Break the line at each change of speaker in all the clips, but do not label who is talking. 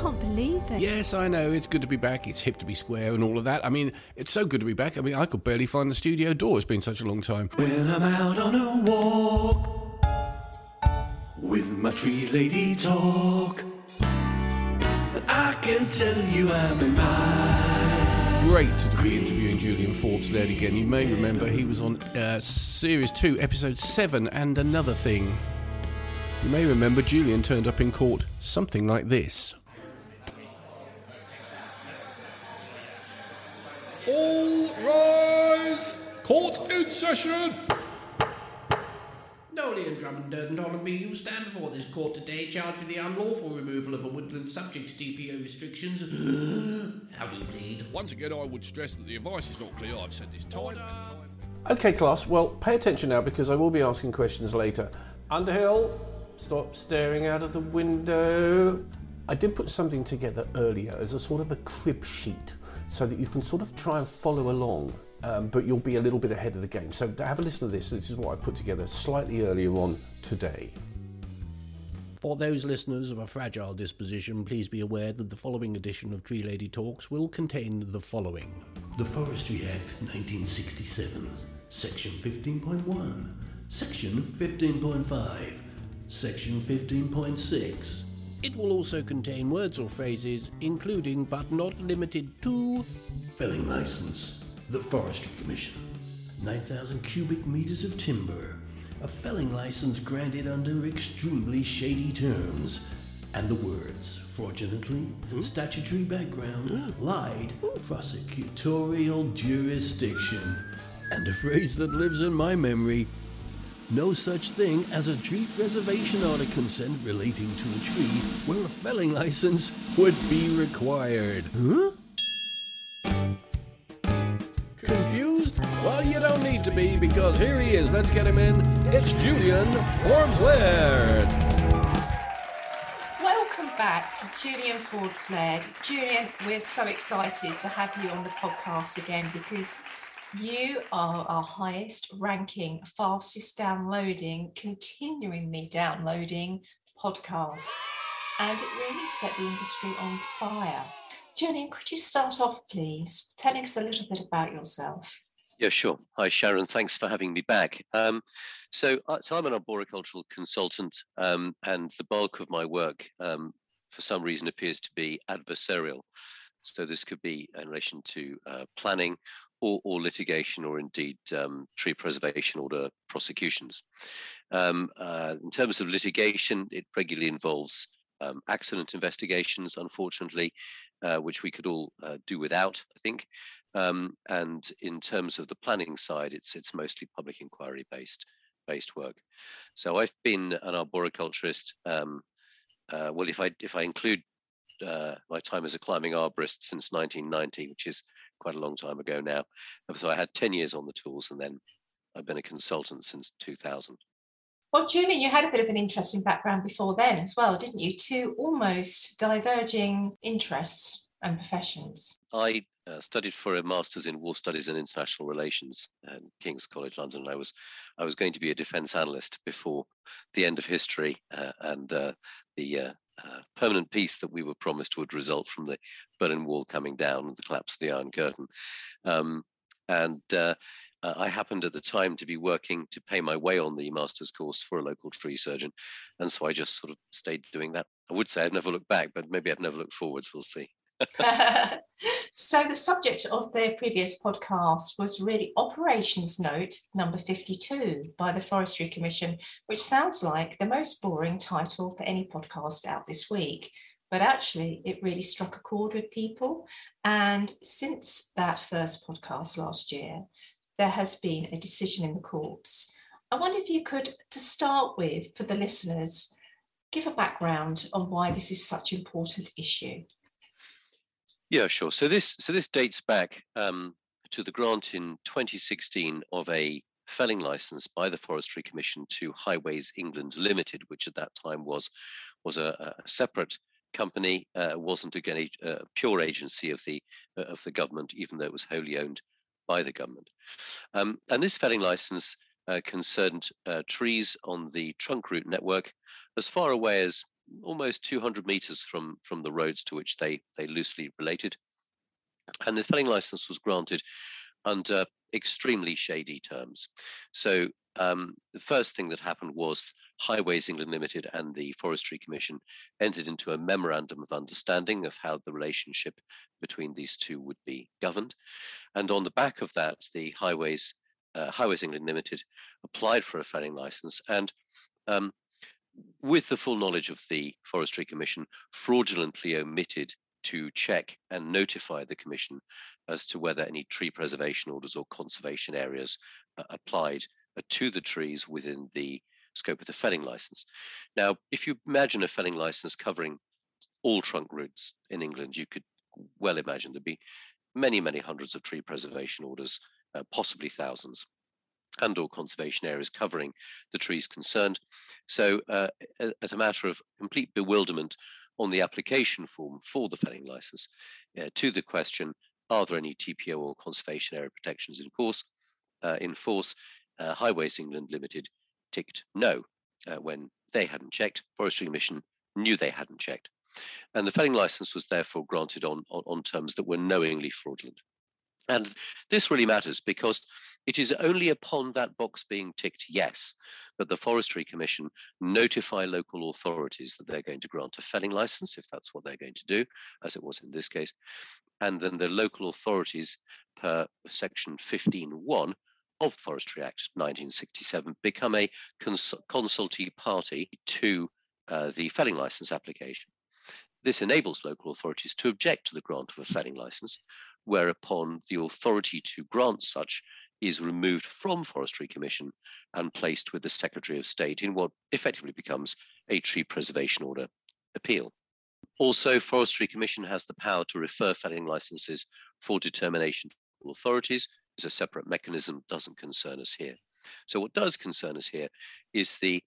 can't believe it.
Yes, I know. It's good to be back. It's hip to be square and all of that. I mean, it's so good to be back. I mean, I could barely find the studio door. It's been such a long time.
When I'm out on a walk with my tree lady talk, I can tell you I'm in my.
Great to be interviewing Julian Forbes Laird again. You may remember he was on uh, Series 2, Episode 7, and another thing. You may remember Julian turned up in court something like this.
All rise! Court in session!
Nolian Drummond Durden Hollamby, you stand before this court today charged with the unlawful removal of a woodland subject to TPO restrictions. How do you plead?
Once again, I would stress that the advice is not clear. I've said this time and time.
Okay, class, well, pay attention now because I will be asking questions later. Underhill, stop staring out of the window. I did put something together earlier as a sort of a crib sheet so that you can sort of try and follow along, um, but you'll be a little bit ahead of the game. So have a listen to this. This is what I put together slightly earlier on today. For those listeners of a fragile disposition, please be aware that the following edition of Tree Lady Talks will contain the following.
The Forestry Act 1967, Section 15.1, Section 15.5, Section 15.6.
It will also contain words or phrases, including but not limited to
Felling license. The Forestry Commission. 9,000 cubic meters of timber. A felling license granted under extremely shady terms. And the words fraudulently, hmm? statutory background, hmm? lied, hmm? prosecutorial jurisdiction. And a phrase that lives in my memory no such thing as a tree preservation order consent relating to a tree where a felling license would be required. Huh?
Confused? Well, you don't need to be because here he is. Let's get him in. It's Julian Forbes Laird.
Welcome back to Julian Forbes Laird. Julian, we're so excited to have you on the podcast again because you are our highest ranking, fastest downloading, continuingly downloading podcast. And it really set the industry on fire. Julian, could you start off, please, telling us a little bit about yourself?
Yeah, sure. Hi, Sharon. Thanks for having me back. Um, so, uh, so I'm an arboricultural consultant, um, and the bulk of my work, um, for some reason, appears to be adversarial. So this could be in relation to uh, planning or, or, litigation, or indeed um, tree preservation order prosecutions. Um, uh, in terms of litigation, it regularly involves um, accident investigations, unfortunately, uh, which we could all uh, do without, I think. Um, and in terms of the planning side, it's it's mostly public inquiry based based work. So I've been an arboriculturist. Um, uh, well, if I if I include uh, my time as a climbing arborist since 1990, which is quite a long time ago now. So I had 10 years on the tools, and then I've been a consultant since 2000.
Well, Julian, you had a bit of an interesting background before then as well, didn't you? Two almost diverging interests and professions.
I uh, studied for a master's in war studies and international relations at King's College London. And I was I was going to be a defence analyst before the end of history uh, and uh, the permanent peace that we were promised would result from the Berlin Wall coming down and the collapse of the Iron Curtain. Um, and uh, I happened at the time to be working to pay my way on the master's course for a local tree surgeon. And so I just sort of stayed doing that. I would say I've never looked back, but maybe I've never looked forwards. We'll see.
so the subject of their previous podcast was really operations note number 52 by the forestry commission which sounds like the most boring title for any podcast out this week. But actually it really struck a chord with people. And since that first podcast last year there has been a decision in the courts. I wonder if you could to start with for the listeners give a background on why this is such an important issue
yeah, sure. So this so this dates back um, to the grant in 2016 of a felling license by the Forestry Commission to Highways England Limited, which at that time was was a, a separate company, uh, wasn't again a, a, pure agency of the uh, of the government, even though it was wholly owned by the government. Um, and this felling license uh, concerned uh, trees on the trunk route network as far away as almost 200 meters from, from the roads to which they, they loosely related. And the felling license was granted under extremely shady terms. So um, the first thing that happened was Highways England Limited and the Forestry Commission entered into a memorandum of understanding of how the relationship between these two would be governed. And on the back of that, the Highways uh, Highways England Limited applied for a felling license and um, with the full knowledge of the Forestry Commission, fraudulently omitted to check and notify the Commission as to whether any tree preservation orders or conservation areas uh, applied uh, to the trees within the scope of the felling license. Now, if you imagine a felling license covering all trunk routes in England, you could well imagine there'd be many, many hundreds of tree preservation orders, uh, possibly thousands and or conservation areas covering the trees concerned. So uh, as a matter of complete bewilderment on the application form for the felling license uh, to the question, are there any TPO or conservation area protections in course, uh, in force, uh, Highways England Limited ticked no uh, when they hadn't checked. Forestry Commission knew they hadn't checked. And the felling license was therefore granted on, on, on terms that were knowingly fraudulent. And this really matters because it is only upon that box being ticked yes that the Forestry Commission notify local authorities that they're going to grant a felling license, if that's what they're going to do, as it was in this case. And then the local authorities, per section 15.1 of Forestry Act 1967, become a cons- consultee party to uh, the felling license application. This enables local authorities to object to the grant of a felling license, whereupon the authority to grant such is removed from Forestry Commission and placed with the Secretary of State in what effectively becomes a tree preservation order appeal. Also, Forestry Commission has the power to refer felling licenses for determination to authorities. Is a separate mechanism, doesn't concern us here. So what does concern us here is the,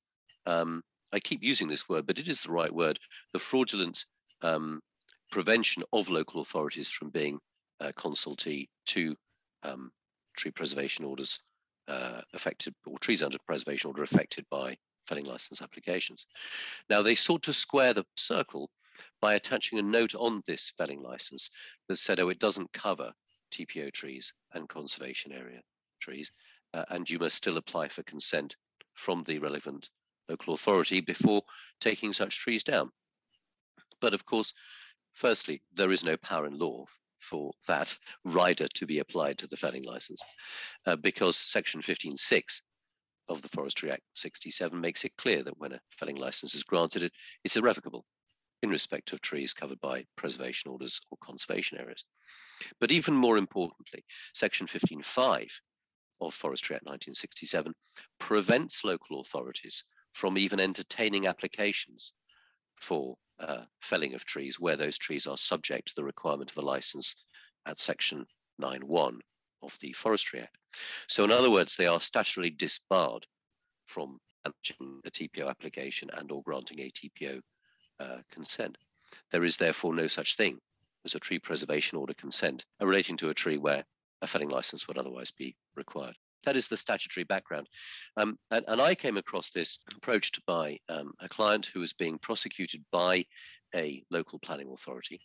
um, I keep using this word, but it is the right word, the fraudulent um, prevention of local authorities from being uh, consultee to um, tree preservation orders uh, affected, or trees under preservation order affected by felling license applications. Now, they sought to square the circle by attaching a note on this felling license that said, oh, it doesn't cover TPO trees and conservation area trees, uh, and you must still apply for consent from the relevant local authority before taking such trees down. But of course, firstly, there is no power in law for that rider to be applied to the felling license uh, because section 15.6 of the Forestry Act 67 makes it clear that when a felling license is granted, it, it's irrevocable in respect of trees covered by preservation orders or conservation areas. But even more importantly, section 15.5 of Forestry Act 1967 prevents local authorities from even entertaining applications for uh, felling of trees where those trees are subject to the requirement of a license at section 9.1 of the Forestry Act. So in other words, they are statutorily disbarred from managing a TPO application and or granting a TPO uh, consent. There is therefore no such thing as a tree preservation order consent relating to a tree where a felling license would otherwise be required. That is the statutory background. Um, and, and, I came across this approached by um, a client who was being prosecuted by a local planning authority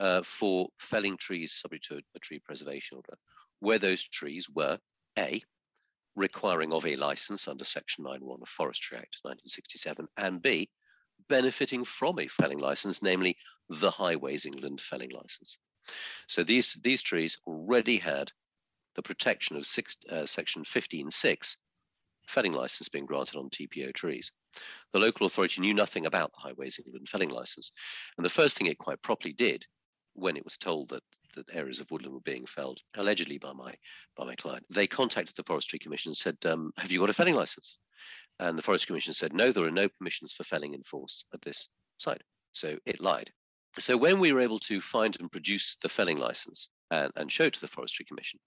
uh, for felling trees subject to a, a tree preservation order, where those trees were A, requiring of a license under Section 9.1 of Forestry Act 1967, and B, benefiting from a felling license, namely the Highways England felling license. So these, these trees already had the protection of six, uh, section 15.6 felling license being granted on TPO trees. The local authority knew nothing about the Highways England felling license. And the first thing it quite properly did when it was told that that areas of woodland were being felled allegedly by my by my client. They contacted the Forestry Commission and said, um, "Have you got a felling license?" And the Forestry Commission said, "No, there are no permissions for felling in force at this site." So it lied. So when we were able to find and produce the felling license and, and show to the Forestry Commission,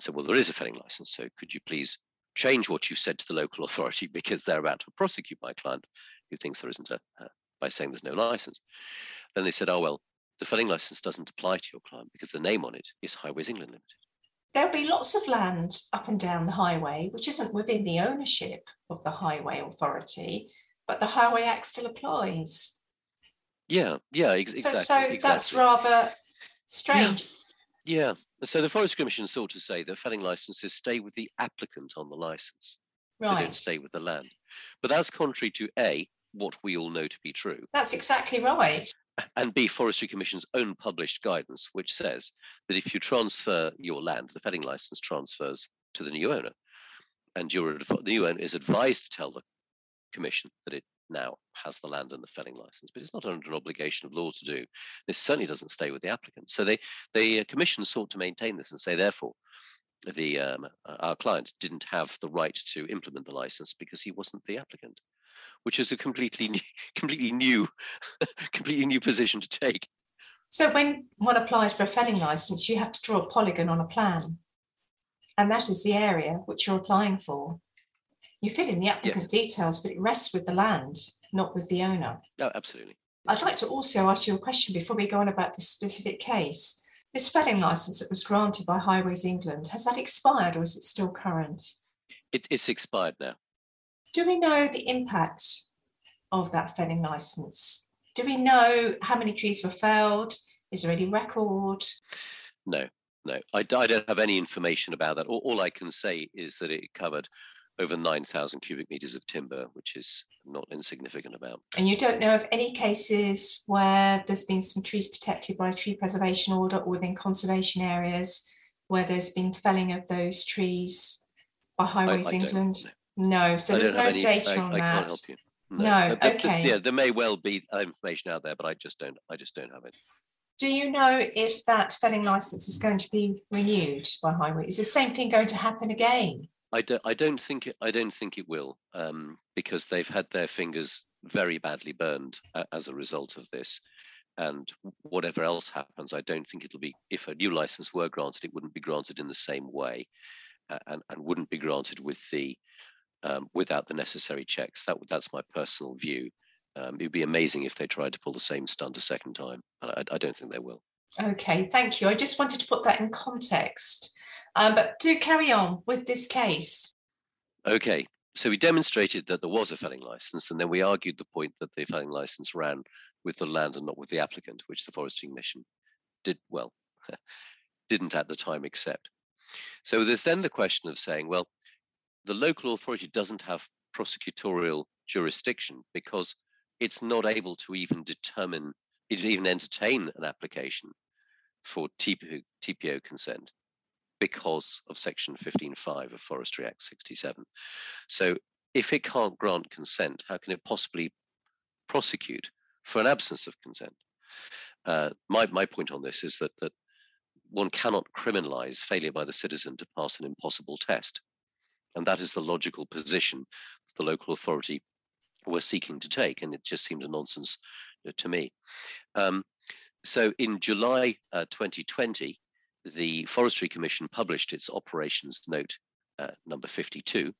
said, well, there is a felling license, so could you please change what you've said to the local authority because they're about to prosecute my client who thinks there isn't a, uh, by saying there's no license. Then they said, oh, well, the felling license doesn't apply to your client because the name on it is Highways England Limited.
There'll be lots of land up and down the highway which isn't within the ownership of the Highway Authority, but the Highway Act still applies.
Yeah, yeah, ex-
So,
exactly.
so
exactly.
that's rather strange.
Yeah. So the Forest Commission sought to say that felling licenses stay with the applicant on the license. They don't stay with the land. But that's contrary to A, what we all know to be true,
That's exactly right.
and B, Forestry Commission's own published guidance, which says that if you transfer your land, the felling license transfers to the new owner. And your the new owner is advised to tell the commission that it now has the land and the felling license, but it's not under an obligation of law to do. This certainly doesn't stay with the applicant. So they, the uh, commission sought to maintain this and say, therefore, the um, uh, our client didn't have the right to implement the license because he wasn't the applicant, which is a completely new, completely new, completely new position to take.
So when one applies for a felling license, you have to draw a polygon on a plan. And that is the area which you're applying for. You fill in the applicant details, but it rests with the land, not with the owner.
No, absolutely.
I'd like to also ask you a question before we go on about this specific case. This felling license that was granted by Highways England, has that expired or is it still current?
It, it's expired now.
Do we know the impact of that felling license? Do we know how many trees were felled? Is there any record?
No, no, I don't have any information about that. All, all I can say is that it covered over 9,000 cubic meters of timber, which is not insignificant amount.
And you don't know of any cases where there's been some trees protected by a tree preservation order or within conservation areas where there's been felling of those trees by Highways
I don't
England? No, so
I
there's no
any-
data
I,
on
I
that.
can't help you.
No,
But- but
okay.
yeah, there may well be information out there, but I just don't. I just don't have it.
Do you know if that felling license is going to be renewed by Highway? Is the same thing going to happen again?
I don't. I don't think. It, I don't think it will, um, because they've had their fingers very badly burned uh, as a result of this. And whatever else happens, I don't think it'll be. If a new license were granted, it wouldn't be granted in the same way, uh, and and wouldn't be granted with the um, without the necessary checks. That that's my personal view. Um, it'd be amazing if they tried to pull the same stunt a second time, but I, I don't think they will.
Okay, thank you. I just wanted to put that in context. Um, but do carry on with this case.
Okay, so we demonstrated that there was a felling license, and then we argued the point that the felling license ran with the land and not with the applicant, which the Forestry Commission did well, didn't at the time accept. So there's then the question of saying, well, the local authority doesn't have prosecutorial jurisdiction because it's not able to even determine, even entertain an application for TPO consent because of section 15.5 of Forestry Act 67. So if it can't grant consent, how can it possibly prosecute for an absence of consent? Uh, my, my point on this is that, that one cannot criminalize failure by the citizen to pass an impossible test. And that is the logical position the local authority were seeking to take. And it just seemed a nonsense uh, to me. Um, so in July uh, 2020, the Forestry Commission published its operations note uh, number 52,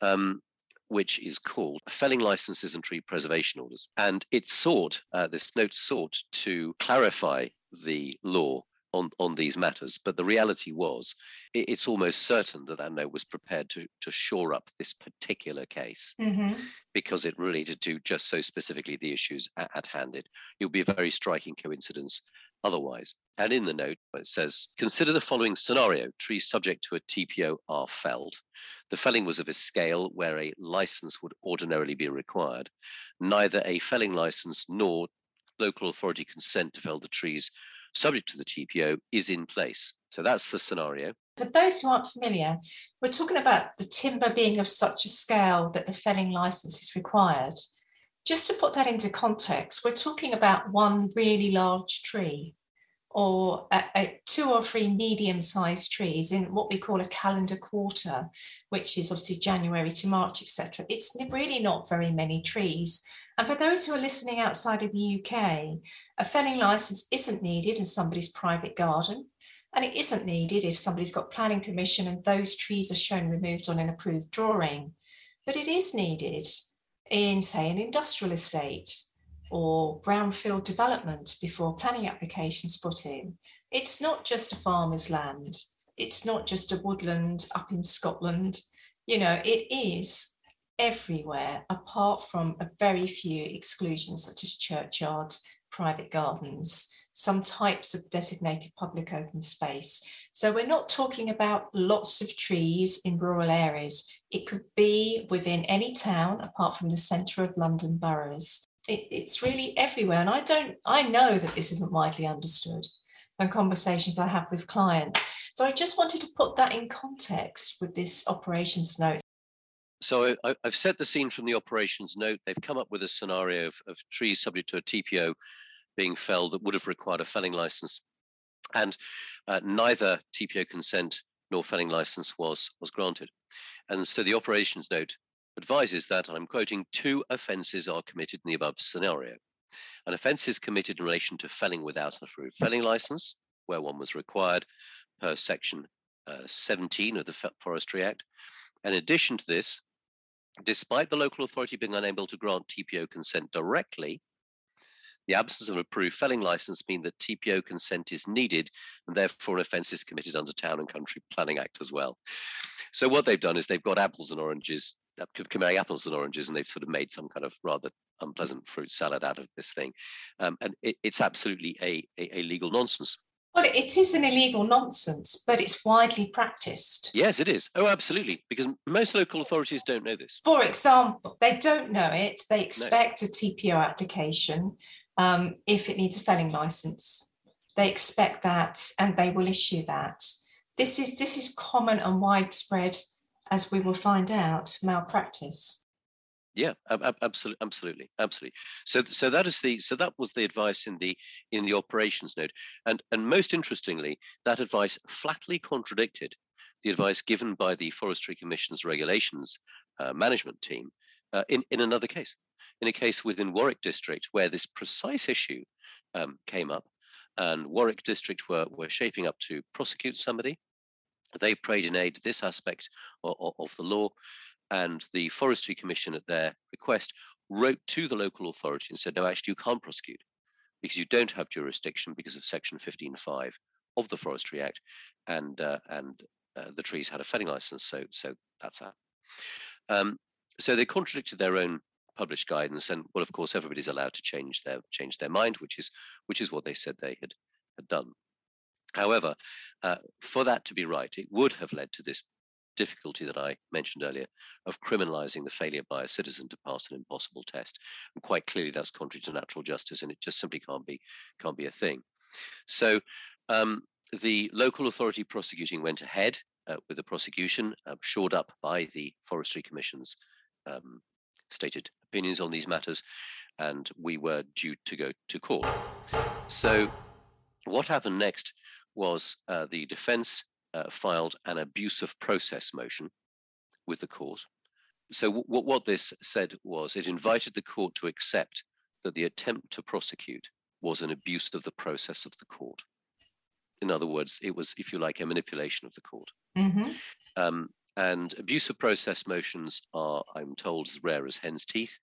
um, which is called Felling Licenses and Tree Preservation Orders. And it sought, uh, this note sought to clarify the law on, on these matters. But the reality was, it, it's almost certain that that note was prepared to, to shore up this particular case
Mhm.
because it related to just so specifically the issues at, at hand. It, it would be a very striking coincidence otherwise. And in the note, it says consider the following scenario trees subject to a TPO are felled. The felling was of a scale where a license would ordinarily be required. Neither a felling license nor local authority consent to fell the trees subject to the TPO is in place. So that's the scenario.
For those who aren't familiar, we're talking about the timber being of such a scale that the felling license is required. Just to put that into context, we're talking about one really large tree or a, a two or three medium sized trees in what we call a calendar quarter, which is obviously January to March, etc. It's really not very many trees. And for those who are listening outside of the UK, a felling license isn't needed in somebody's private garden. And it isn't needed if somebody's got planning permission and those trees are shown removed on an approved drawing. But it is needed in, say, an industrial estate or brownfield development before planning applications put in. It's not just a farmer's land. It's not just a woodland up in Scotland. You know, it is everywhere, apart from a very few exclusions, such as churchyards, private gardens, some types of designated public open space. So we're not talking about lots of trees in rural areas. It could be within any town apart from the centre of London boroughs. It, it's really everywhere. And I don't, I know that this isn't widely understood and conversations I have with clients. So I just wanted to put that in context with this operations note.
So I, have set the scene from the operations note. They've come up with a scenario of, of trees subject to a TPO being felled that would have required a felling license. And uh, neither TPO consent nor felling license was, was granted. And so the operations note advises that, and I'm quoting, two offences are committed in the above scenario. An offence is committed in relation to felling without an approved felling license, where one was required per section uh, 17 of the Forestry Act. In addition to this, despite the local authority being unable to grant TPO consent directly, the absence of an approved felling license mean that TPO consent is needed, and therefore an offence is committed under Town and Country Planning Act as well. So what they've done is they've got apples and oranges, uh, comparing apples and oranges, and they've sort of made some kind of rather unpleasant fruit salad out of this thing, um, and it, it's absolutely a, a, a legal nonsense.
Well, it is an illegal nonsense, but it's widely practiced.
Yes, it is. Oh, absolutely. Because most local authorities don't know this.
For example, they don't know it. They expect no. a TPO application um, if it needs a felling license. They expect that and they will issue that. This is this is common and widespread, as we will find out, malpractice.
Yeah, absolutely, absolutely, absolutely. So, so that is the so that was the advice in the in the operations note, and and most interestingly, that advice flatly contradicted the advice given by the Forestry Commission's regulations uh, management team uh, in in another case in a case within Warwick District where this precise issue um, came up, and Warwick District were, were shaping up to prosecute somebody. They prayed in aid this aspect of, of the law, and the Forestry Commission, at their request, wrote to the local authority and said, no, actually, you can't prosecute because you don't have jurisdiction because of Section 15.5 of the Forestry Act, and uh, and uh, the trees had a felling license, so so that's that. Um, so they contradicted their own published guidance, and well, of course, everybody's allowed to change their change their mind, which is which is what they said they had had done. However, uh, for that to be right, it would have led to this difficulty that I mentioned earlier of criminalizing the failure by a citizen to pass an impossible test. And quite clearly, that's contrary to natural justice, and it just simply can't be can't be a thing. So. Um, the local authority prosecuting went ahead uh, with the prosecution, uh, shored up by the Forestry Commission's um, stated opinions on these matters, and we were due to go to court. So, what happened next was uh, the defense uh, filed an abuse of process motion with the court. So, w- what this said was it invited the court to accept that the attempt to prosecute was an abuse of the process of the court. In other words, it was, if you like, a manipulation of the court. Mm-hmm. Um, and abusive process motions are, I'm told, as rare as hen's teeth.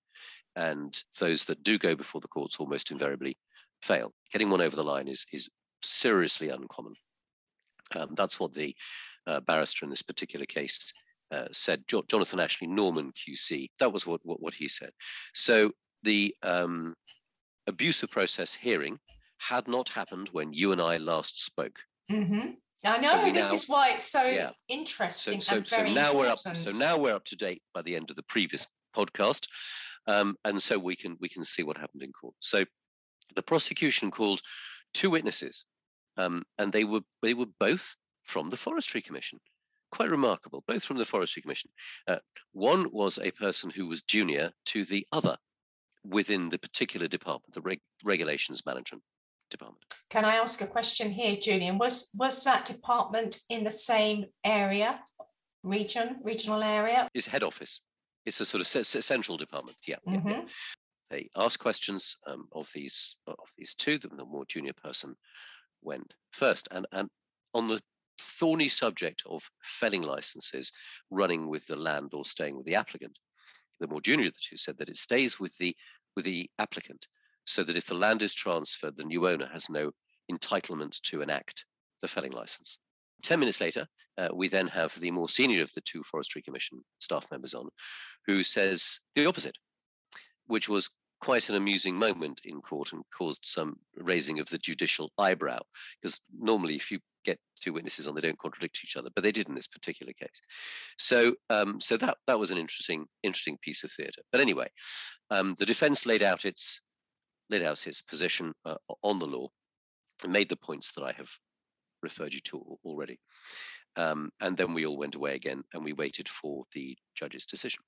And those that do go before the courts almost invariably fail. Getting one over the line is, is seriously uncommon. Um, that's what the uh, barrister in this particular case uh, said. Jo- Jonathan Ashley Norman QC. That was what, what, what he said. So the um, abusive process hearing had not happened when you and I last spoke.
Mm-hmm. I know so this now, is why it's so yeah. interesting so, so, and very
so now
important.
we're up. So now we're up to date by the end of the previous podcast, um, and so we can we can see what happened in court. So the prosecution called two witnesses, um, and they were they were both from the Forestry Commission. Quite remarkable, both from the Forestry Commission. Uh, one was a person who was junior to the other within the particular department, the reg- regulations management department.
Can I ask a question here, Julian? Was was that department in the same area, region, regional area?
It's head office. It's a sort of c- central department. Yeah. Mm-hmm. yeah. They asked questions um, of these of these two. The, the more junior person went first, and and on the thorny subject of felling licenses running with the land or staying with the applicant. The more junior of the two said that it stays with the with the applicant so that if the land is transferred, the new owner has no entitlement to enact the felling license. 10 minutes later, uh, we then have the more senior of the two Forestry Commission staff members on, who says the opposite, which was quite an amusing moment in court and caused some raising of the judicial eyebrow. Because normally, if you get two witnesses on, they don't contradict each other, but they did in this particular case. So, um, so that that was an interesting interesting piece of theatre. But anyway, um, the defence laid out its laid out its position uh, on the law and made the points that I have referred you to already. Um, and then we all went away again and we waited for the judge's decision.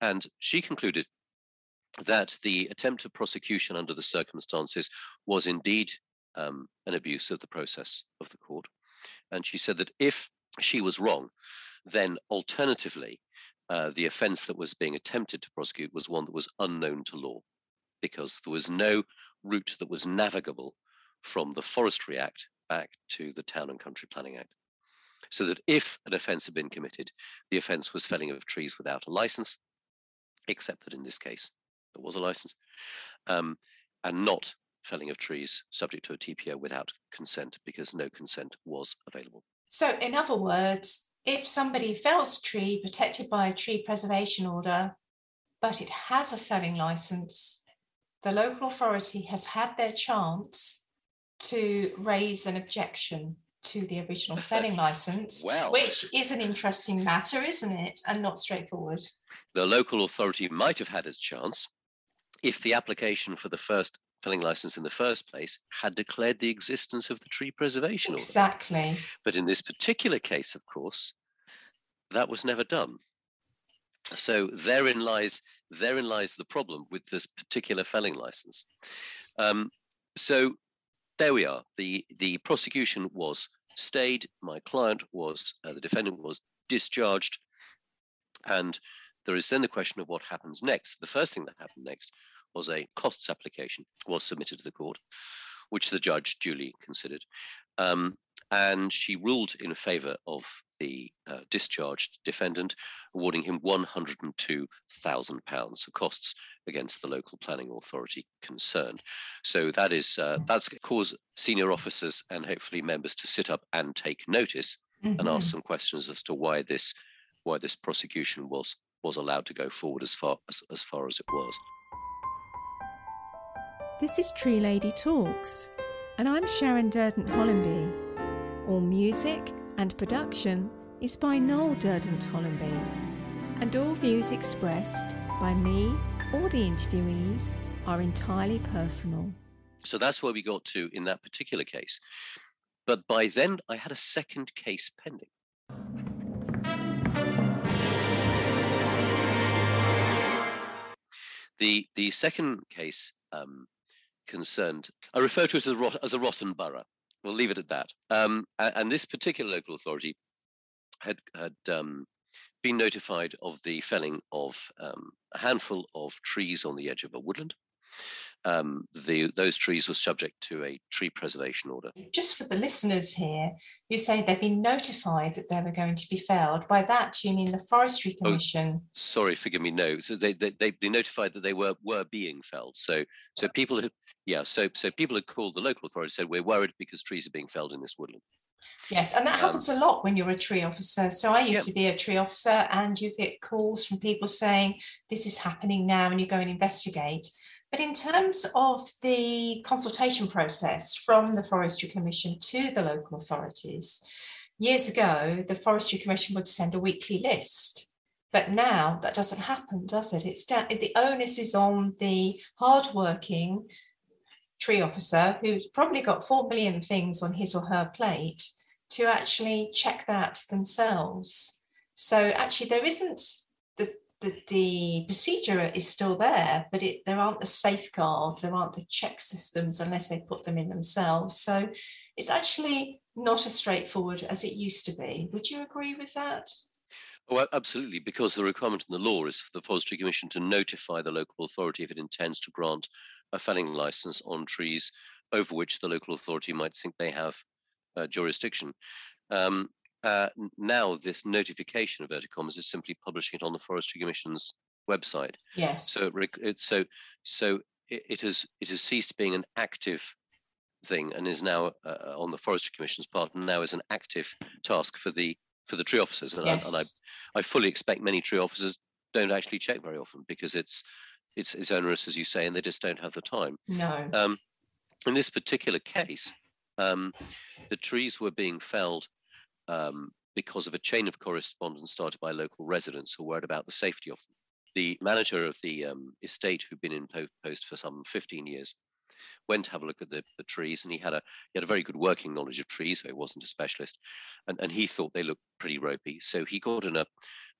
And she concluded that the attempt of prosecution under the circumstances was indeed um, an abuse of the process of the court. And she said that if she was wrong, then alternatively, uh, the offence that was being attempted to prosecute was one that was unknown to law, because there was no route that was navigable from the Forestry Act back to the Town and Country Planning Act. So that if an offence had been committed, the offence was felling of trees without a license, except that in this case there was a license, um, and not felling of trees subject to a TPO without consent because no consent was available.
So, in other words, if somebody fells a tree protected by a tree preservation order, but it has a felling license, the local authority has had their chance to raise an objection to the original felling license, which is an interesting matter, isn't it? And not straightforward.
The local authority might have had its chance if the application for the first felling license in the first place had declared the existence of the tree preservation order.
Exactly.
But in this particular case, of course, that was never done. So therein lies therein lies the problem with this particular felling license. Um, so there we are. The the prosecution was stayed. My client was uh, the defendant was discharged, and there is then the question of what happens next. The first thing that happened next was a costs application was submitted to the court, which the judge duly considered. Um, and she ruled in favour of the uh, discharged defendant, awarding him £102,000 for costs against the local planning authority concerned. So that is uh, that's caused senior officers and hopefully members to sit up and take notice and
Mhm.
ask some questions as to why this why this prosecution was was allowed to go forward as far as, as far as it was.
This is Tree Lady Talks, and I'm Sharon Durdant Hollamby. All music and production is by Noel Durdant Hollamby, and all views expressed by me or the interviewees are entirely personal.
So that's where we got to in that particular case. But by then, I had a second case pending. The the second case um, concerned, I refer to it as a, rot, as a rotten borough. We'll leave it at that. Um, and, this particular local authority had had um, been notified of the felling of um, a handful of trees on the edge of a woodland. Um, the those trees were subject to a tree preservation order.
Just for the listeners here, you say they've been notified that they were going to be felled. By that, you mean the Forestry
Oh.
Commission?
Sorry, forgive me. No, so they they they've been notified that they were were being felled. So so people had yeah so so people had called the local authority said we're worried because trees are being felled in this woodland.
Yes, and that
Um,
happens a lot when you're a tree officer. So I used to be a tree officer, and you get calls from people saying this is happening now, and you go and investigate. But in terms of the consultation process from the Forestry Commission to the local authorities, years ago, the Forestry Commission would send a weekly list. But now that doesn't happen, does it? It's down, the onus is on the hardworking tree officer who's probably got four million things on his or her plate to actually check that themselves. So actually, there isn't the the, procedure is still there, but it there aren't the safeguards, there aren't the check systems unless they put them in themselves. So it's actually not as straightforward as it used to be. Would you agree with that?
A- absolutely, because the requirement in the law is for the Forestry Commission to notify the local authority if it intends to grant a felling license on trees over which the local authority might think they have uh, jurisdiction. Um, uh, now, this notification of Verticommerce is simply publishing it on the Forestry Commission's website.
Yes.
So, it, it, so, so it, it has it has ceased being an active thing and is now uh, on the Forestry Commission's part and now is an active task for the for the tree officers. And,
yes.
I, and I, I fully expect many tree officers don't actually check very often because it's it's, it's onerous, as you say, and they just don't have the time.
No.
Um, in this particular case, um, the trees were being felled um, because of a chain of correspondence started by local residents who were worried about the safety of them. The manager of the um, estate, who'd been in post for some 15 years, went to have a look at the, the trees, and he had a he had a very good working knowledge of trees, so he wasn't a specialist, and, and he thought they looked pretty ropey. So he got in a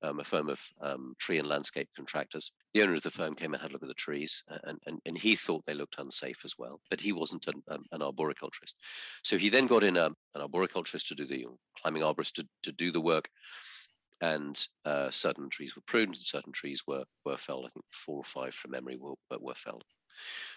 um, a firm of um, tree and landscape contractors. The owner of the firm came and had a look at the trees, and, and, and he thought they looked unsafe as well, but he wasn't an, um, an arboriculturist. So he then got in a, um, an arboriculturist to do the climbing arborist to, to do the work, and uh, certain trees were pruned and certain trees were, were felled. I think four or five from memory were, were felled.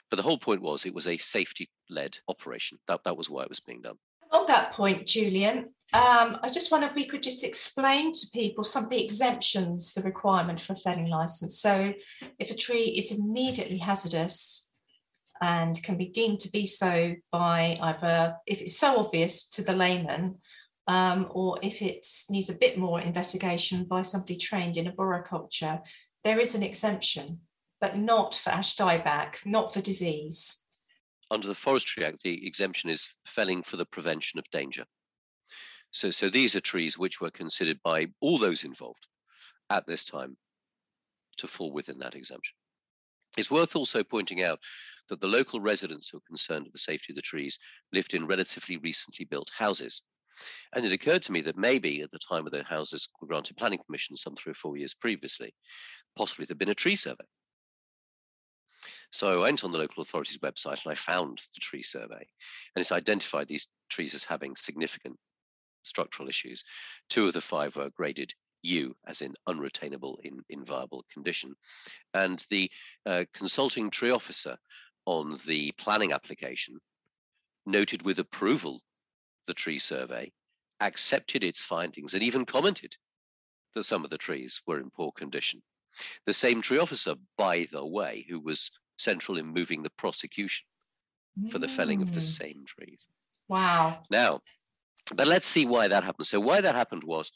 But the whole point was it was a safety led operation. That, that was why it was being done.
On that point, Julian, um, I just wonder if we could just explain to people some of the exemptions, the requirement for a felling license. So, if a tree is immediately hazardous and can be deemed to be so by either, if it's so obvious to the layman, um, or if it needs a bit more investigation by somebody trained in arboriculture, there is an exemption, but not for ash dieback, not for disease
under the Forestry Act, the exemption is felling for the prevention of danger. So, so these are trees which were considered by all those involved at this time to fall within that exemption. It's worth also pointing out that the local residents who are concerned with the safety of the trees lived in relatively recently built houses. And it occurred to me that maybe at the time of the houses were granted planning permission, some three or four years previously, possibly there'd been a tree survey. So I went on the local authority's website and I found the tree survey, and it's identified these trees as having significant structural issues. Two of the five were graded U, as in unretainable in, in viable condition. And the uh, consulting tree officer on the planning application noted with approval the tree survey, accepted its findings, and even commented that some of the trees were in poor condition. The same tree officer, by the way, who was central in moving the prosecution for the felling of the mm. same trees.
Wow.
Now, but let's see why that happened. So, why that happened was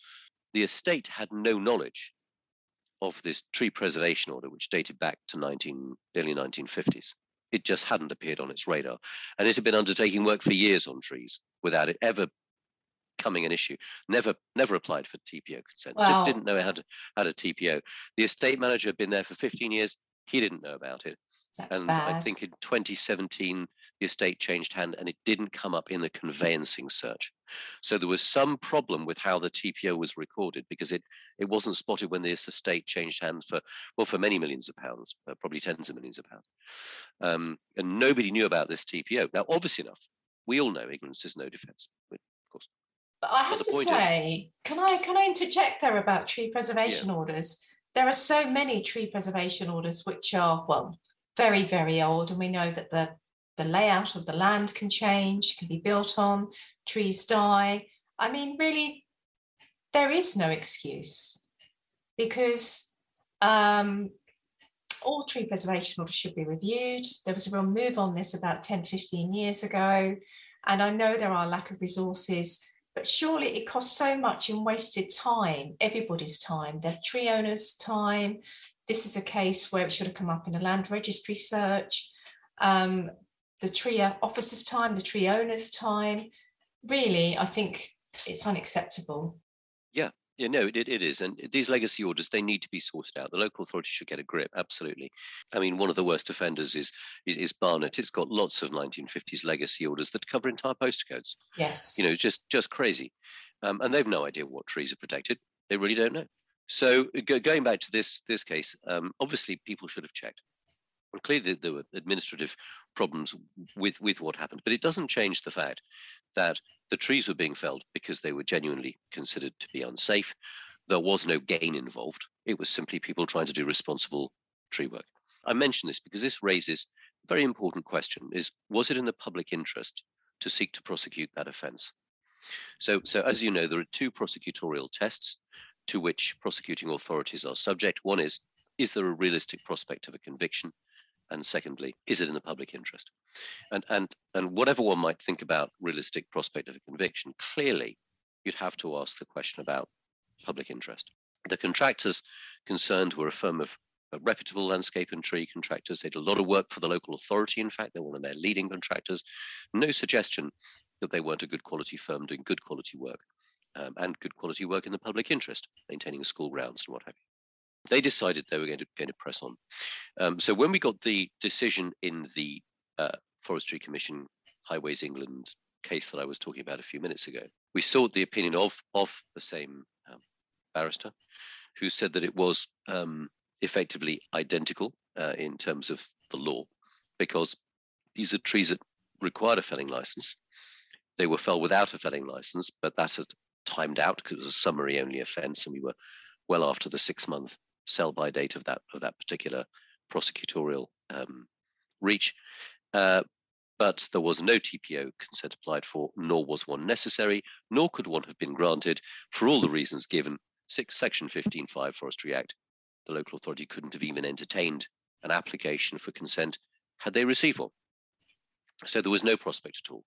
the estate had no knowledge of this tree preservation order, which dated back to 19, early 1950s. It just hadn't appeared on its radar. And it had been undertaking work for years on trees without it ever coming an issue. Never, never applied for TPO consent. Wow. Just didn't know it had, had a TPO. The estate manager had been there for 15 years. He didn't know about it.
That's
and
bad.
I think in 2017 the estate changed hand and it didn't come up in the conveyancing search. So there was some problem with how the TPO was recorded because it it wasn't spotted when this estate changed hands for well for many millions of pounds, uh, probably tens of millions of pounds, um, and nobody knew about this TPO. Now, obvious enough, we all know ignorance is no defence, of course.
But I have but to say, is, can I can I interject there about tree preservation yeah. orders? There are so many tree preservation orders which are well very, very old. And we know that the, the layout of the land can change, can be built on, trees die. I mean, really, there is no excuse because um, all tree preservation orders should be reviewed. There was a real move on this about 10, 15 years ago. And I know there are lack of resources, but surely it costs so much in wasted time, everybody's time, the tree owners' time, this is a case where it should have come up in a land registry search. Um, the tree officer's time, the tree owner's time. Really, I think it's unacceptable.
Yeah, yeah, no, it, it is. And these legacy orders, they need to be sorted out. The local authority should get a grip, absolutely. I mean, one of the worst offenders is, is, is Barnet. It's got lots of 1950s legacy orders that cover entire postcodes.
Yes.
You know, just just crazy. Um, and they've no idea what trees are protected. They really don't know. So go, going back to this this case, um, obviously people should have checked. And clearly there were administrative problems with with what happened, but it doesn't change the fact that the trees were being felled because they were genuinely considered to be unsafe. There was no gain involved. It was simply people trying to do responsible tree work. I mention this because this raises a very important question: is was it in the public interest to seek to prosecute that offence? So, so as you know, there are two prosecutorial tests to which prosecuting authorities are subject. One is, is there a realistic prospect of a conviction? and secondly, is it in the public interest? And and and whatever one might think about realistic prospect of a conviction, clearly you'd have to ask the question about public interest. The contractors concerned were a firm of a reputable landscape and tree contractors. They did a lot of work for the local authority. In fact, they're one of their leading contractors. No suggestion that they weren't a good quality firm doing good quality work um, and good quality work in the public interest, maintaining school grounds and what have you. They decided they were going to, going to press on. Um, so when we got the decision in the uh, Forestry Commission Highways England case that I was talking about a few minutes ago, we sought the opinion of of the same um, barrister, who said that it was um, effectively identical uh, in terms of the law, because these are trees that required a felling license. They were felled without a felling license, but that had timed out because it was a summary only offence, and we were well after the six month sell by date of that of that particular prosecutorial um, reach. Uh, but there was no TPO consent applied for, nor was one necessary, nor could one have been granted for all the reasons given. Six, Section 15.5 Forestry Act, the local authority couldn't have even entertained an application for consent had they received one. So there was no prospect at all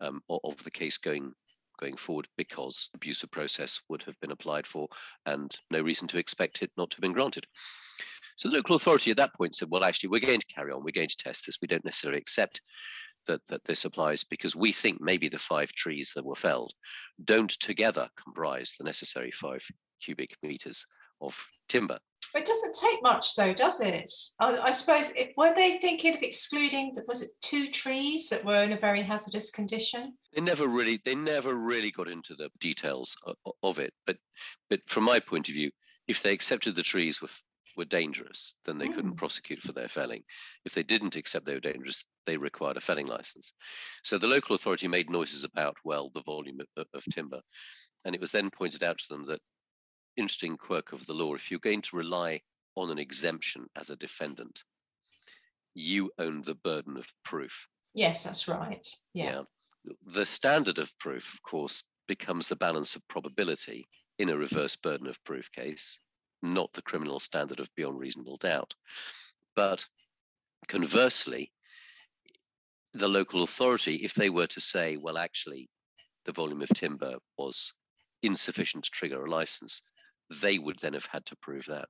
um, of the case going going forward because abuse of process would have been applied for and no reason to expect it not to have been granted. So the local authority at that point said, well, actually, we're going to carry on. We're going to test this. We don't necessarily accept that, that this applies because we think maybe the five trees that were felled don't together comprise the necessary five cubic meters of timber.
It doesn't take much, though, does it? I, I suppose, if, were they thinking of excluding, was it two trees that were in a very hazardous condition?
They never really, they never really got into the details of, it. But, but from my point of view, if they accepted the trees were were dangerous, then they mm. couldn't prosecute for their felling. If they didn't accept they were dangerous, they required a felling license. So the local authority made noises about, well, the volume of, of timber. And it was then pointed out to them that interesting quirk of the law, if you're going to rely on an exemption as a defendant, you own the burden of proof.
Yes, that's right. Yeah.
yeah. The standard of proof, of course, becomes the balance of probability in a reverse burden of proof case not the criminal standard of beyond reasonable doubt. But conversely, the local authority, if they were to say, well, actually, the volume of timber was insufficient to trigger a license, they would then have had to prove that.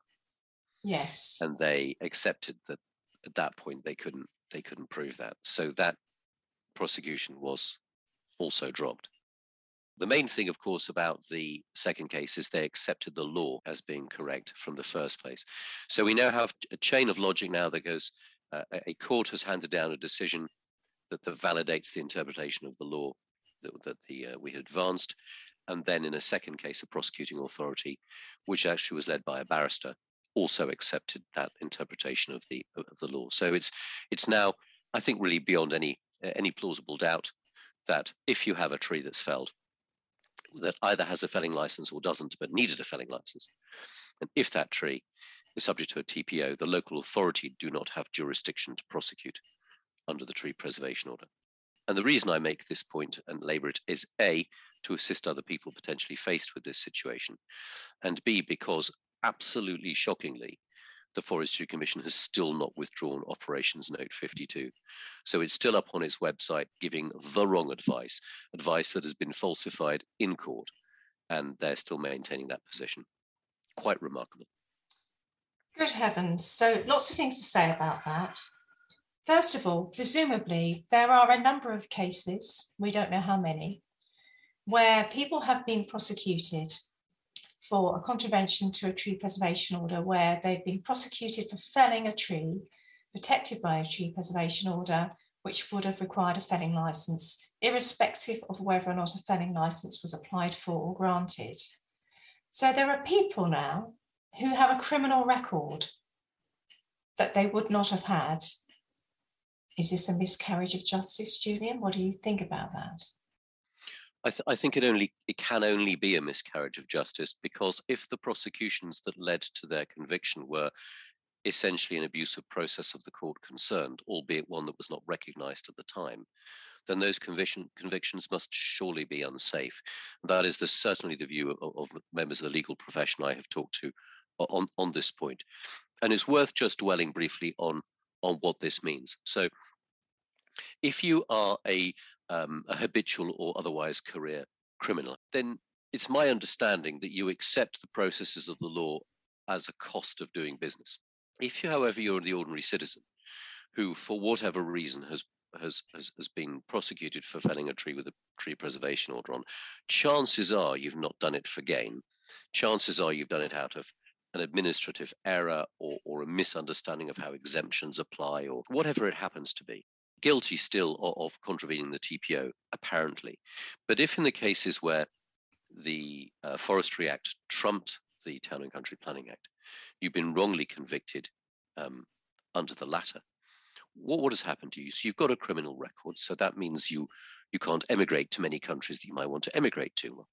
Yes.
And they accepted that at that point they couldn't they couldn't prove that. So that prosecution was also dropped. The main thing, of course, about the second case is they accepted the law as being correct from the first place. So we now have a chain of logic now that goes uh, a court has handed down a decision that, that validates the interpretation of the law that, that the, uh, we had advanced. And then in a second case, a prosecuting authority, which actually was led by a barrister, also accepted that interpretation of the of the law. So it's it's now, I think, really beyond any any plausible doubt that if you have a tree that's felled, that either has a felling license or doesn't, but needed a felling license. And if that tree is subject to a TPO, the local authority do not have jurisdiction to prosecute under the tree preservation order. And the reason I make this point and labour it is A, to assist other people potentially faced with this situation, and B, because absolutely shockingly, the Forestry Commission has still not withdrawn Operations Note 52. So it's still up on its website giving the wrong advice, advice that has been falsified in court, and they're still maintaining that position. Quite remarkable.
Good heavens. So lots of things to say about that. First of all, presumably, there are a number of cases, we don't know how many, where people have been prosecuted for a contravention to a tree preservation order where they've been prosecuted for felling a tree protected by a tree preservation order, which would have required a felling license, irrespective of whether or not a felling license was applied for or granted. So there are people now who have a criminal record that they would not have had. Is this a miscarriage of justice, Julian? What do you think about that?
I, th- I, think it only it can only be a miscarriage of justice because if the prosecutions that led to their conviction were essentially an abusive process of the court concerned, albeit one that was not recognised at the time, then those conviction, convictions must surely be unsafe. That is the, certainly the view of, of members of the legal profession I have talked to on, on this point. And it's worth just dwelling briefly on on what this means. So, if you are a, um, a habitual or otherwise career criminal, then it's my understanding that you accept the processes of the law as a cost of doing business. If you, however, you're the ordinary citizen who, for whatever reason, has has, has, has been prosecuted for felling a tree with a tree preservation order on, chances are you've not done it for gain. Chances are you've done it out of an administrative error or, or a misunderstanding of how exemptions apply or whatever it happens to be. Guilty still of, contravening the TPO, apparently. But if in the cases where the uh, Forestry Act trumped the Town and Country Planning Act, you've been wrongly convicted um, under the latter. What, what has happened to you? So you've got a criminal record, so that means you you can't emigrate to many countries that you might want to emigrate to. Well,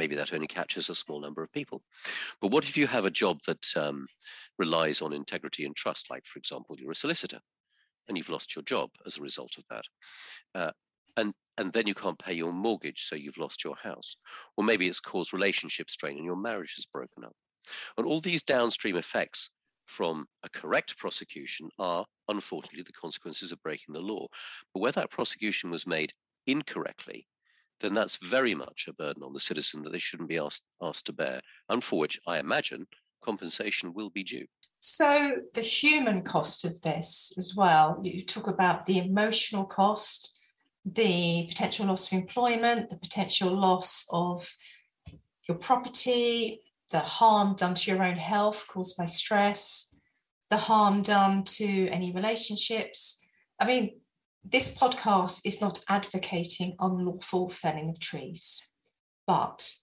maybe that only catches a small number of people. But what if you have a job that um, relies on integrity and trust, like, for example, you're a solicitor and you've lost your job as a result of that? Uh, and and then you can't pay your mortgage, so you've lost your house. Or maybe it's caused relationship strain and your marriage has broken up. And all these downstream effects from a correct prosecution are unfortunately the consequences of breaking the law. But where that prosecution was made incorrectly, then that's very much a burden on the citizen that they shouldn't be asked asked to bear, and for which I imagine compensation will be due.
So the human cost of this as well, you talk about the emotional cost, the potential loss of employment, the potential loss of your property, the harm done to your own health caused by stress, the harm done to any relationships. I mean, this podcast is not advocating unlawful felling of trees. But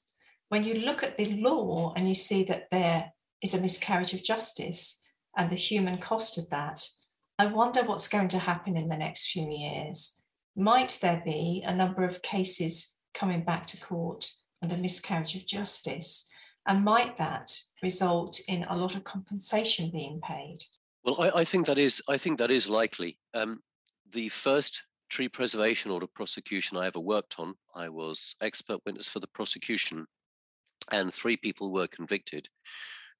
when you look at the law and you see that there is a miscarriage of justice and the human cost of that, I wonder what's going to happen in the next few years might there be a number of cases coming back to court under miscarriage of justice? And might that result in a lot of compensation being paid?
Well, I, I think that is I think that is likely. Um, the first tree preservation order prosecution I ever worked on, I was expert witness for the prosecution, and three people were convicted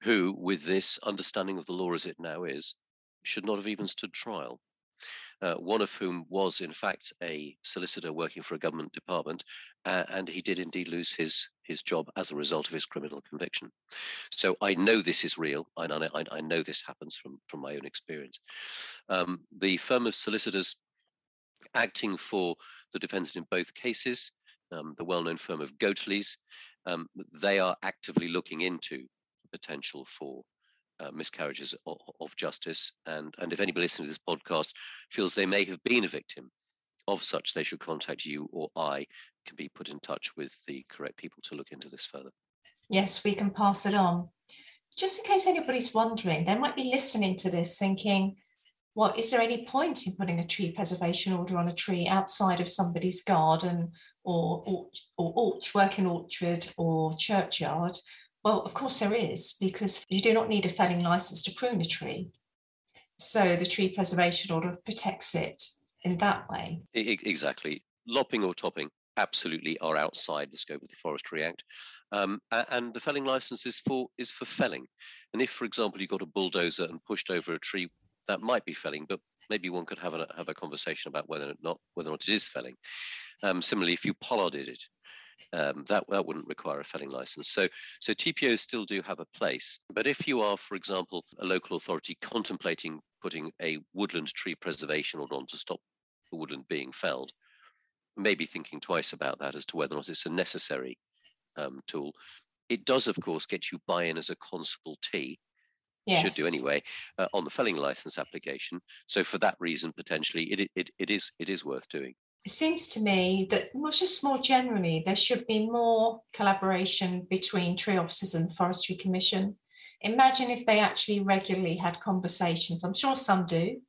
who, with this understanding of the law as it now is, should not have even stood trial uh, one of whom was, in fact, a solicitor working for a government department, uh, and he did indeed lose his his job as a result of his criminal conviction. So I know this is real. I, I, I know this happens from from my own experience. Um, the firm of solicitors acting for the defendant in both cases, um, the well-known firm of Goatley's, um, they are actively looking into the potential for uh, miscarriages of, of, justice. And, and if anybody listening to this podcast feels they may have been a victim of such, they should contact you or I can be put in touch with the correct people to look into this further.
Yes, we can pass it on. Just in case anybody's wondering, they might be listening to this thinking, well, is there any point in putting a tree preservation order on a tree outside of somebody's garden or, or, or working orchard or churchyard well, of course there is, because you do not need a felling license to prune a tree. So the tree preservation order protects it in that way.
Exactly. Lopping or topping absolutely are outside the scope of the Forestry Act. Um, and the felling license is for is for felling. And if, for example, you got a bulldozer and pushed over a tree, that might be felling, but maybe one could have a have a conversation about whether or not whether or not it is felling. Um, similarly, if you pollarded it, um, that that wouldn't require a felling license. So so TPOs still do have a place. But if you are, for example, a local authority contemplating putting a woodland tree preservation order on to stop the woodland being felled, maybe thinking twice about that as to whether or not it's a necessary um, tool. It does, of course, get you buy-in as a consultee. Yes. Should do anyway uh, on the felling license application. So for that reason, potentially, it, it, it is it is worth doing
it seems to me that well, just more generally, there should be more collaboration between tree officers and the Forestry Commission. Imagine if they actually regularly had conversations. I'm sure some do.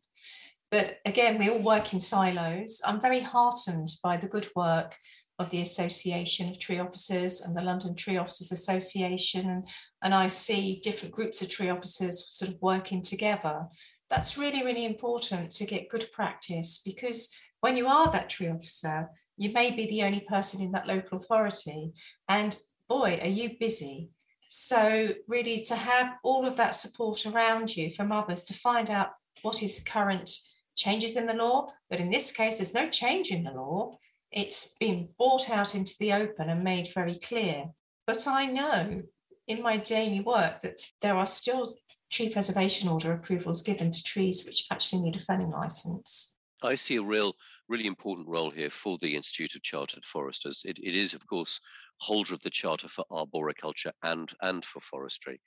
But again, we all work in silos. I'm very heartened by the good work of the Association of Tree Officers and the London Tree Officers Association. And, I see different groups of tree officers sort of working together. That's really, really important to get good practice because when you are that tree officer, you may be the only person in that local authority. And boy, are you busy. So, really, to have all of that support around you from others to find out what is current changes in the law. But in this case, there's no change in the law. It's been brought out into the open and made very clear. But I know in my daily work that there are still tree preservation order approvals given to trees which actually need a felling license.
I see a real, really important role here for the Institute of Chartered Foresters. It, it is, of course, holder of the charter for arboriculture and and for forestry.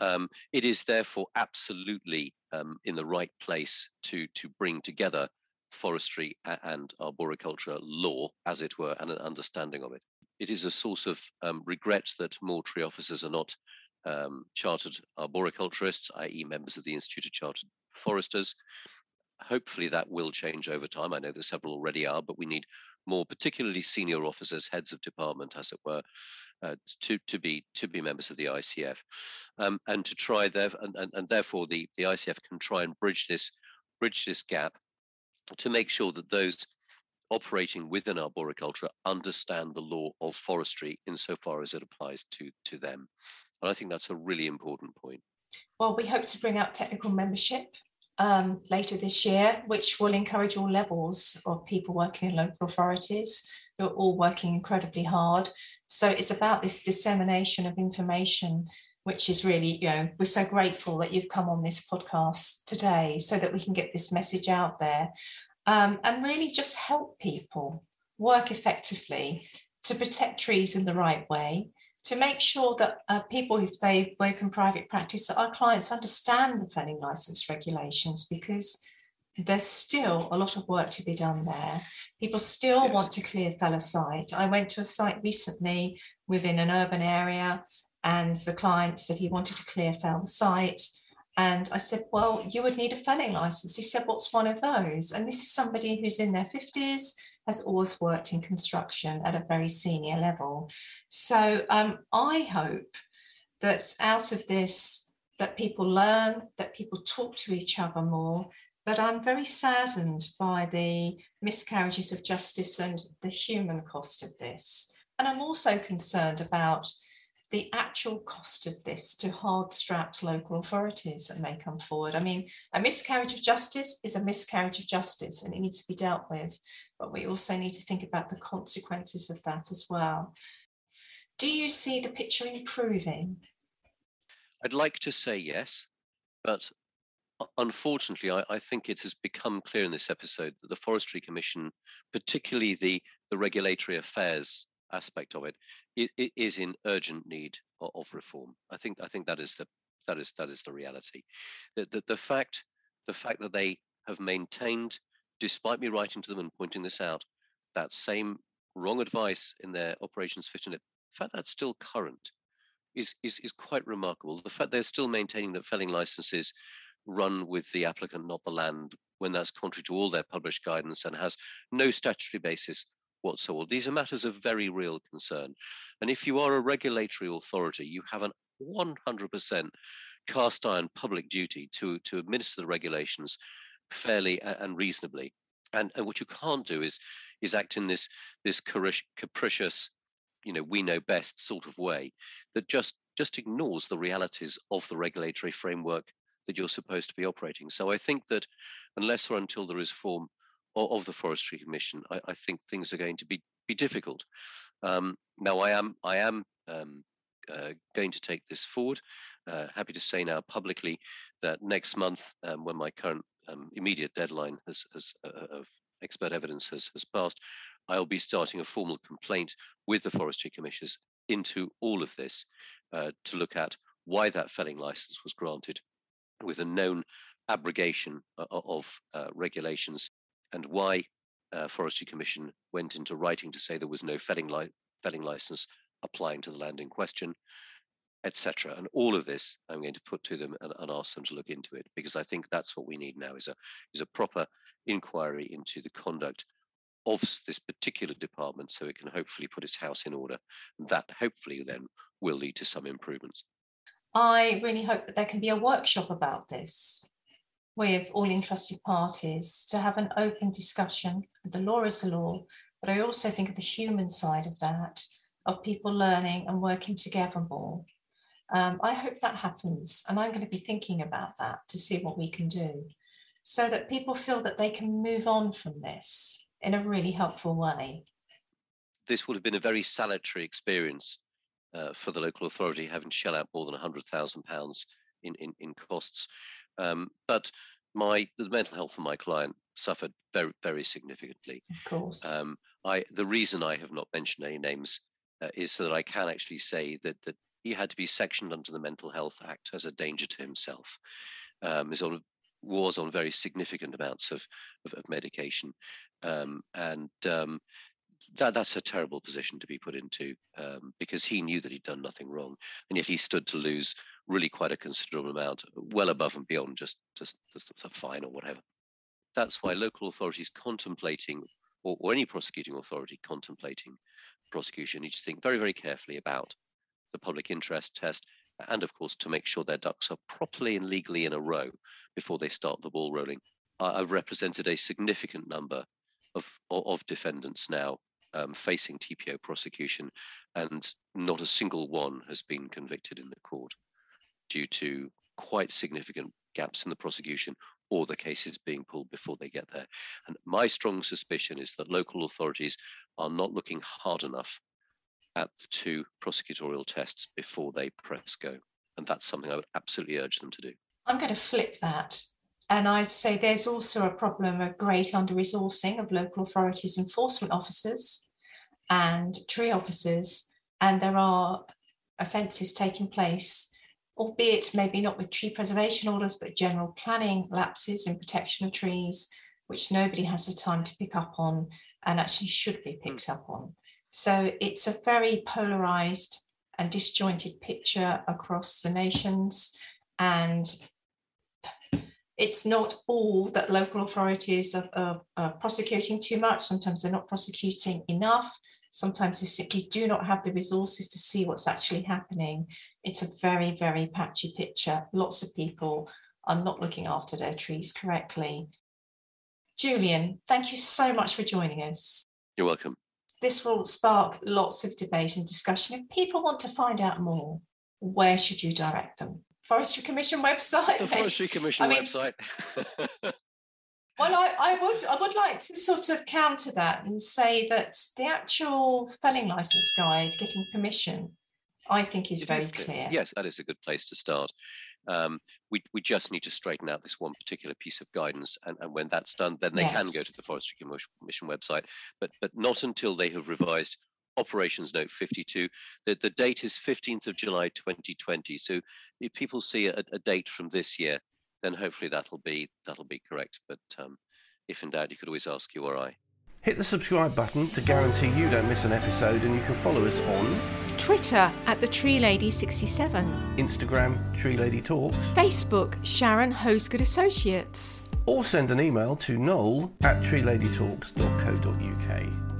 Um, it is therefore absolutely um, in the right place to to bring together forestry and arboriculture law, as it were, and an understanding of it. It is a source of um, regret that more tree officers are not um, chartered arboriculturists, i.e., members of the Institute of Chartered Foresters. Hopefully, that will change over time. I know that several already are, but we need more particularly senior officers, heads of department, as it were, uh, to to be to be members of the ICF, um, and to try there and, and, and therefore the the ICF can try and bridge this bridge this gap to make sure that those operating within arboriculture understand the law of forestry insofar as it applies to to them, and I think that's a really important point.
Well, we hope to bring out technical membership um, later this year, which will encourage all levels of people working in local authorities who are all working incredibly hard. So it's about this dissemination of information, which is really, you know, we're so grateful that you've come on this podcast today so that we can get this message out there um, and really just help people work effectively to protect trees in the right way to make sure that uh, people, if they work in private practice, that our clients understand the felling license regulations because there's still a lot of work to be done there. People still yes. want to clear fell a site. I went to a site recently within an urban area, and the client said he wanted to clear fell the site. And I said, Well, you would need a felling license. He said, What's one of those? And this is somebody who's in their 50s, has always worked in construction at a very senior level. So um, I hope that out of this, that people learn, that people talk to each other more. But I'm very saddened by the miscarriages of justice and the human cost of this. And I'm also concerned about the actual cost of this to hard strapped local authorities that may come forward. I mean, a miscarriage of justice is a miscarriage of justice and it needs to be dealt with, but we also need to think about the consequences of that as well. Do you see the picture improving?
I'd like to say yes, but unfortunately, I, I, think it has become clear in this episode that the Forestry Commission, particularly the, the regulatory affairs aspect of it, it, it is in urgent need of, of, reform. I think I think that is the that is that is the reality. The, the, the fact the fact that they have maintained, despite me writing to them and pointing this out, that same wrong advice in their operations fit in it. The fact that's still current is, is is quite remarkable. The fact they're still maintaining that felling licenses run with the applicant, not the land, when that's contrary to all their published guidance and has no statutory basis whatsoever. These are matters of very real concern. And if you are a regulatory authority, you have an 100% cast iron public duty to, to administer the regulations fairly and reasonably. And, and what you can't do is is act in this this capricious, you know, we know best sort of way that just just ignores the realities of the regulatory framework that you're supposed to be operating. So I think that unless or until there is form of, the Forestry Commission, I, I, think things are going to be be difficult. Um, now, I am I am um, uh, going to take this forward. Uh, happy to say now publicly that next month, um, when my current um, immediate deadline has, has uh, of expert evidence has, has passed, I'll be starting a formal complaint with the Forestry Commissioners into all of this uh, to look at why that felling license was granted with a known abrogation uh, of uh, regulations and why uh, Forestry Commission went into writing to say there was no felling, li- felling license applying to the land in question, etc. And all of this I'm going to put to them and, and, ask them to look into it because I think that's what we need now is a is a proper inquiry into the conduct of this particular department so it can hopefully put its house in order. That hopefully then will lead to some improvements.
I really hope that there can be a workshop about this with all interested parties to have an open discussion. The law is the law, but I also think of the human side of that, of people learning and working together more. Um, I hope that happens, and I'm going to be thinking about that to see what we can do. so that people feel that they can move on from this in a really helpful way?
This would have been a very salutary experience uh, for the local authority, having to shell out more than £100,000 in, in, in costs. Um, but my the mental health of my client suffered very very significantly.
Of course.
Um, I the reason I have not mentioned any names uh, is so that I can actually say that that he had to be sectioned under the Mental Health Act as a danger to himself. Um, is on was on very significant amounts of of, of medication, um, and um, that that's a terrible position to be put into um, because he knew that he'd done nothing wrong, and yet he stood to lose really quite a considerable amount, well above and beyond just just, just a fine or whatever. That's why local authorities contemplating, or, or any prosecuting authority contemplating prosecution, need to think very very carefully about the public interest test, and of course to make sure their ducks are properly and legally in a row before they start the ball rolling. I've represented a significant number of, of defendants now um, facing TPO prosecution, and not a single one has been convicted in the court due to quite significant gaps in the prosecution or the cases being pulled before they get there. And my strong suspicion is that local authorities are not looking hard enough at the two prosecutorial tests before they press go. And that's something I would absolutely urge them to do.
I'm going to flip that. And I'd say there's also a problem of great under resourcing of local authorities' enforcement officers and tree officers. And there are offences taking place albeit maybe not with tree preservation orders, but general planning lapses in protection of trees, which nobody has the time to pick up on and actually should be picked up on. So it's a very polarized and disjointed picture across the nations. And it's not all that local authorities are, are, are prosecuting too much. Sometimes they're not prosecuting enough. Sometimes they simply do not have the resources to see what's actually happening. It's a very, very patchy picture. Lots of people are not looking after their trees correctly. Julian, thank you so much for joining us.
You're welcome.
This will spark lots of debate and discussion. If people want to find out more, where should you direct them? Forestry Commission website?
The Forestry Commission I mean, website.
Well, I, I would I would like to sort of counter that and say that the actual felling license guide, getting permission, I think is it very is clear.
Yes, that is a good place to start. Um, we, we just need to straighten out this one particular piece of guidance, and, and when that's done, then they yes. can go to the Forestry Commission website, but but not until they have revised Operations Note 52. The, the date is 15th of July 2020. So if people see a, a date from this year, then hopefully that'll be that'll be correct. But um, if in doubt, you could always ask you or I.
Hit the subscribe button to guarantee you don't miss an episode, and you can follow us on
Twitter at the Tree Lady 67,
Instagram Tree Lady Talks,
Facebook Sharon Hosgood Associates,
or send an email to noel at treeladytalks.co.uk.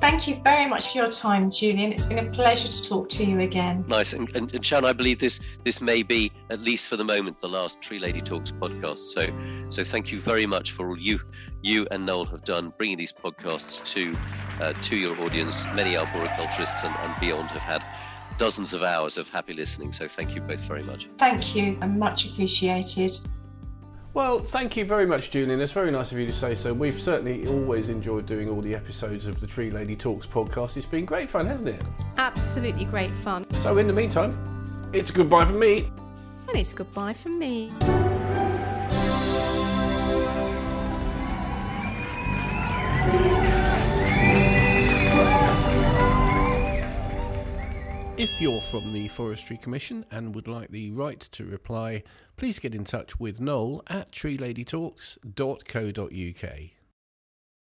Thank you very much for your time, Julian. It's been a pleasure to talk to you again.
Nice. And, and, and Sharon, I believe this this may be, at least for the moment, the last Tree Lady Talks podcast. So so thank you very much for all you you and Noel have done, bringing these podcasts to uh, to your audience. Many arboriculturists and, and beyond have had dozens of hours of happy listening. So thank you both very much.
Thank you, I'm much appreciated.
Well, thank you very much, Julian. It's very nice of you to say so. We've certainly always enjoyed doing all the episodes of the Tree Lady Talks podcast. It's been great fun, hasn't it?
Absolutely great fun.
So, in the meantime, it's goodbye from me.
And it's goodbye from me.
If you're from the Forestry Commission and would like the right to reply, please get in touch with Noel at treeladytalks.co.uk.